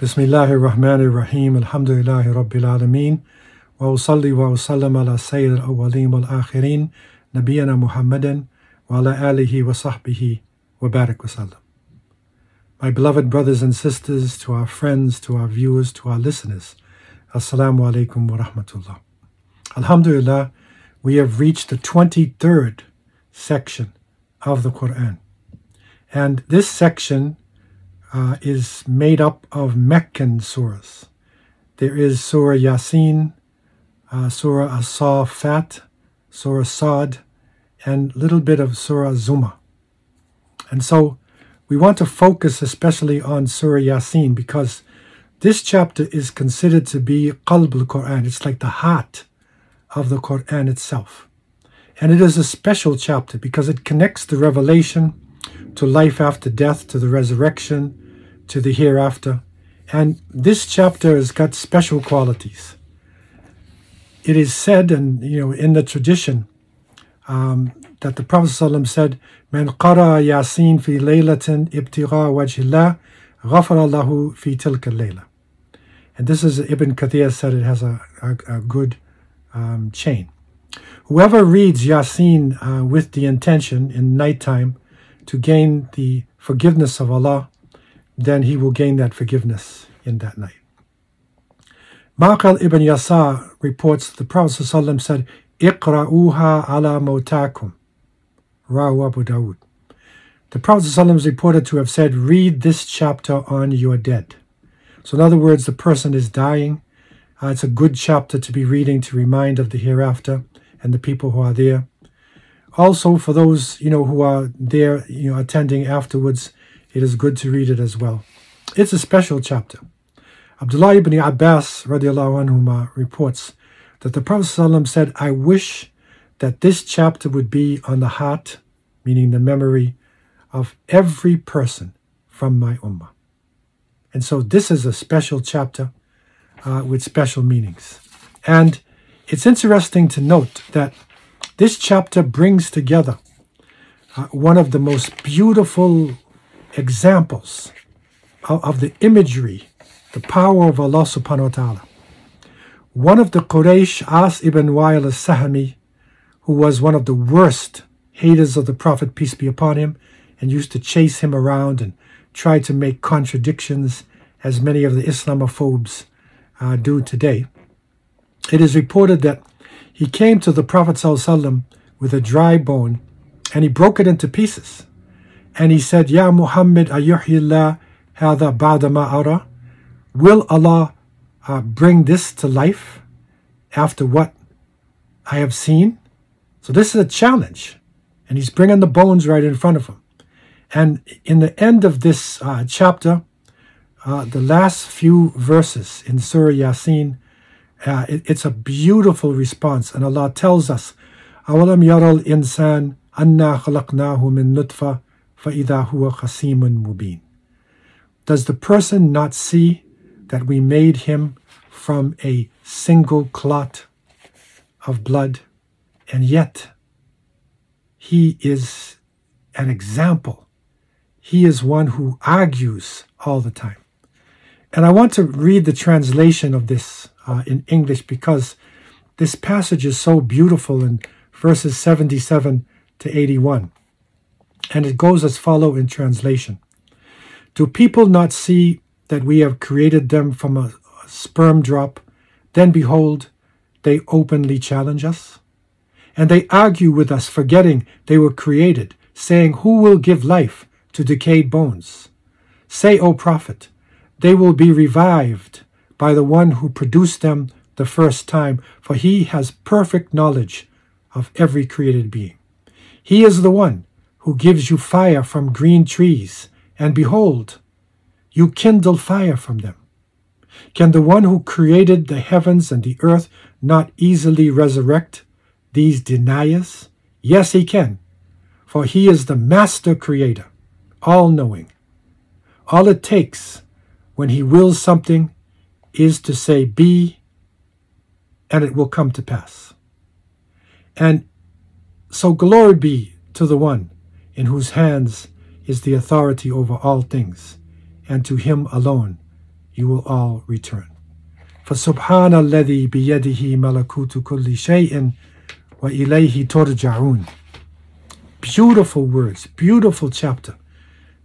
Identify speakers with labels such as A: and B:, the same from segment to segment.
A: Bismillahir Rahmanir Rahim, Alhamdulillahi Rabbil Alameen, wa usalli wa usallam ala Sayyid al awwaleen wal akhirin, Nabiyana Muhammadan, wa ala alihi wa sahbihi wa barak wa. My beloved brothers and sisters, to our friends, to our viewers, to our listeners, Assalamu alaikum wa rahmatullah. Alhamdulillah, we have reached the 23rd section of the Quran. And this section uh, is made up of Meccan surahs. There is Surah Yasin, uh, Surah As-Saffat, Surah Sad, and a little bit of Surah Zumar. And so we want to focus especially on Surah Yasin because this chapter is considered to be Qalb al-Quran. It's like the heart of the Quran itself. And it is a special chapter because it connects the revelation to life after death, to the resurrection, to the hereafter. And this chapter has got special qualities. It is said, and you know, in the tradition, um, that the Prophet ﷺ said, "Man qara Yasin fi laylatin ibtigha wajhillah, ghafara lahu fi tilka layla." And this is Ibn Kathir said it has a, a, a good um, chain. Whoever reads Yasin uh, with the intention in nighttime to gain the forgiveness of Allah, then he will gain that forgiveness in that night. Ma'qil ibn Yasar reports the Prophet ﷺ said, Iqra'uha ala motakum. Rahu Abu Dawud. The Prophet ﷺ is reported to have said, Read this chapter on your dead. So, in other words, the person is dying. Uh, it's a good chapter to be reading to remind of the hereafter and the people who are there. Also, for those you know who are there, you know, attending afterwards, it is good to read it as well. It's a special chapter. Abdullah ibn Abbas radiallahu anhuma reports that the Prophet said, I wish that this chapter would be on the heart, meaning the memory, of every person from my ummah. And so this is a special chapter uh, with special meanings. And it's interesting to note that this chapter brings together uh, one of the most beautiful examples of, of, the imagery, the power of Allah subhanahu wa ta'ala. One of the Quraysh, As ibn Wa'il al-Sahmi, who was one of the worst haters of the Prophet, peace be upon him, and used to chase him around and try to make contradictions, as many of the Islamophobes uh, do today. It is reported that he came to the Prophet ﷺ with a dry bone and he broke it into pieces. And he said, Ya Muhammad, ayyuhillah hadha ba'da ara? Will Allah uh, bring this to life after what I have seen? So this is a challenge. And he's bringing the bones right in front of him. And in the end of this uh, chapter, uh, the last few verses in Surah Yasin, uh, it, it's a beautiful response. And Allah tells us, أَوَلَمْ يَرَى الْإِنسَانِ أَنَّا خَلَقْنَاهُ مِن نُطْفَةٍ فَإِذَا هُوَ خَصِيمٌ مُبِينٌ Does the person not see that we made him from a single clot of blood, and yet he is an example. He is one who argues all the time. And I want to read the translation of this uh, in English because this passage is so beautiful in verses 77 to 81. And it goes as follow in translation. Do people not see that we have created them from a sperm drop? Then behold, they openly challenge us. And they argue with us, forgetting they were created, saying, Who will give life to decayed bones? Say, O prophet, they will be revived by the one who produced them the first time, for he has perfect knowledge of every created being. He is the one who gives you fire from green trees, and behold, you kindle fire from them. Can the one who created the heavens and the earth not easily resurrect these deniers? Yes, he can, for he is the master creator, all knowing. All it takes when he wills something is to say, Be, and it will come to pass. And so glory be to the one in whose hands is the authority over all things, and to him alone you will all return. For subhanalladhi biyadihi malakutu kulli shay'in wa ilayhi turja'un. Beautiful words, beautiful chapter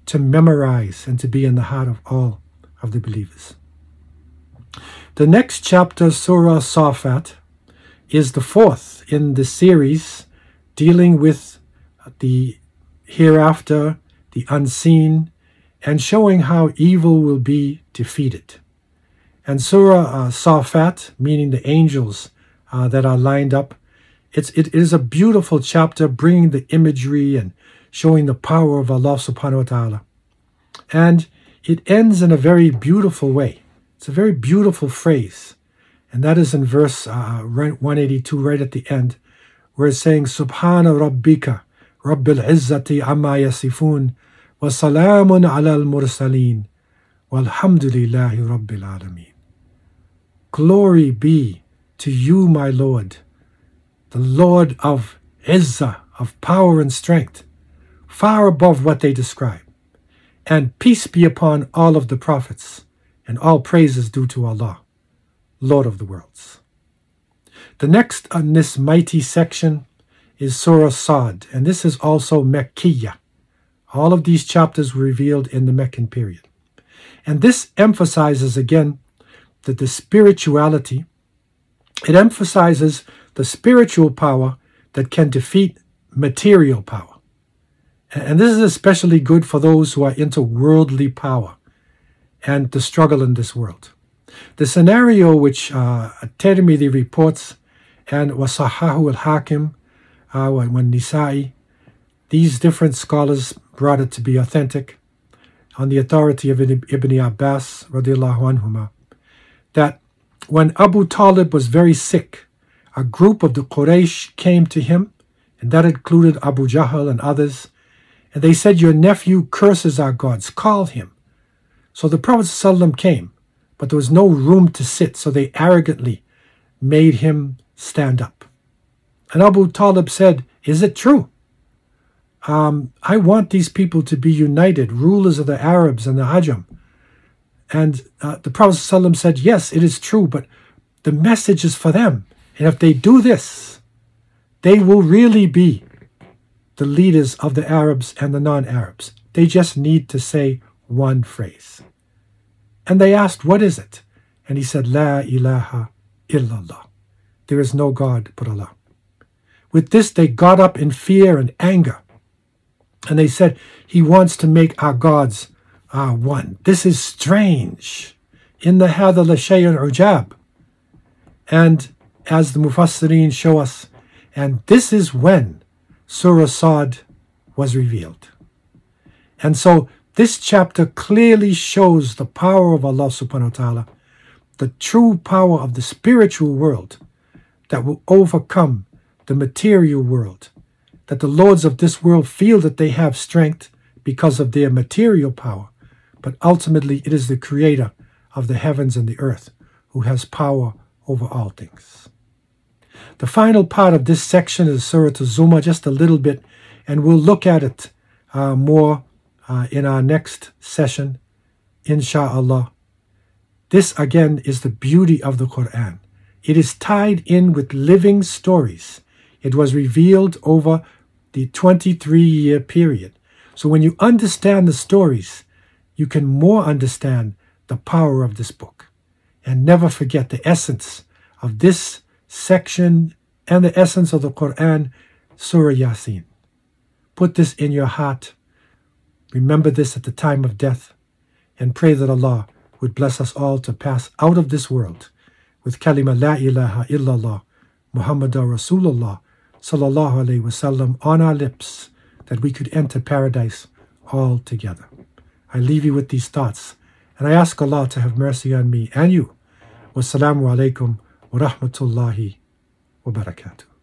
A: to memorize and to be in the heart of all of the believers. The next chapter, Surah Safat, is the fourth in the series dealing with the hereafter, the unseen, and showing how evil will be defeated. And Surah uh, Safat, meaning the angels uh, that are lined up, it's, it is a beautiful chapter bringing the imagery and showing the power of Allah subhanahu wa ta'ala. And it ends in a very beautiful way. It's a very beautiful phrase. And that is in verse uh, 182, right at the end, where it's saying, Subhana Rabbika, Rabbil Izzati Amma Yasifun, wa salamun ala al mursaleen, walhamdulillahi Rabbil Alameen. Glory be to you, my Lord, the Lord of Izzah, of power and strength, far above what they describe. And peace be upon all of the prophets, and all praises due to Allah, Lord of the worlds. The next on this mighty section is Surah Sad, and this is also Mekkiyah. All of these chapters were revealed in the Meccan period. And this emphasizes again that the spirituality, it emphasizes the spiritual power that can defeat material power. And this is especially good for those who are into worldly power and the struggle in this world. The scenario which uh, Tirmidhi reports and Wasahahu al-Hakim, uh, when Nisa'i, these different scholars brought it to be authentic on the authority of Ibn Abbas radiallahu anhuma, that when Abu Talib was very sick, a group of the Quraysh came to him, and that included Abu Jahl and others, and they said, Your nephew curses our gods, call him. So the Prophet ﷺ came, but there was no room to sit, so they arrogantly made him stand up. And Abu Talib said, Is it true? Um, I want these people to be united, rulers of the Arabs and the Ajam. And uh, the Prophet ﷺ said, Yes, it is true, but the message is for them. And if they do this, they will really be the leaders of the Arabs and the non Arabs. They just need to say one phrase. And they asked, What is it? And he said, La ilaha illallah. There is no God but Allah. With this, they got up in fear and anger. And they said, He wants to make our gods Ah, one. This is strange. In the Hadha Lashayun Ujab. And as the Mufassirin show us, and this is when Surah Sad was revealed. And so this chapter clearly shows the power of Allah subhanahu wa ta'ala, the true power of the spiritual world that will overcome the material world. That the lords of this world feel that they have strength because of their material power, but ultimately it is the creator of the heavens and the earth who has power over all things. The final part of this section is Surah Zumar, just a little bit, and we'll look at it uh, more uh, in our next session, insha'Allah. This again is the beauty of the Quran. It is tied in with living stories. It was revealed over the 23 year period. So when you understand the stories, you can more understand the power of this book. And never forget the essence of this section and the essence of the Quran, Surah Yasin. Put this in your heart. Remember this at the time of death and pray that Allah would bless us all to pass out of this world with kalima la ilaha illallah Muhammadur Rasulullah sallallahu alaihi wasallam on our lips that we could enter paradise all together. I leave you with these thoughts, and I ask Allah to have mercy on me and you. Wassalamu alaikum wa rahmatullahi wa barakatuh.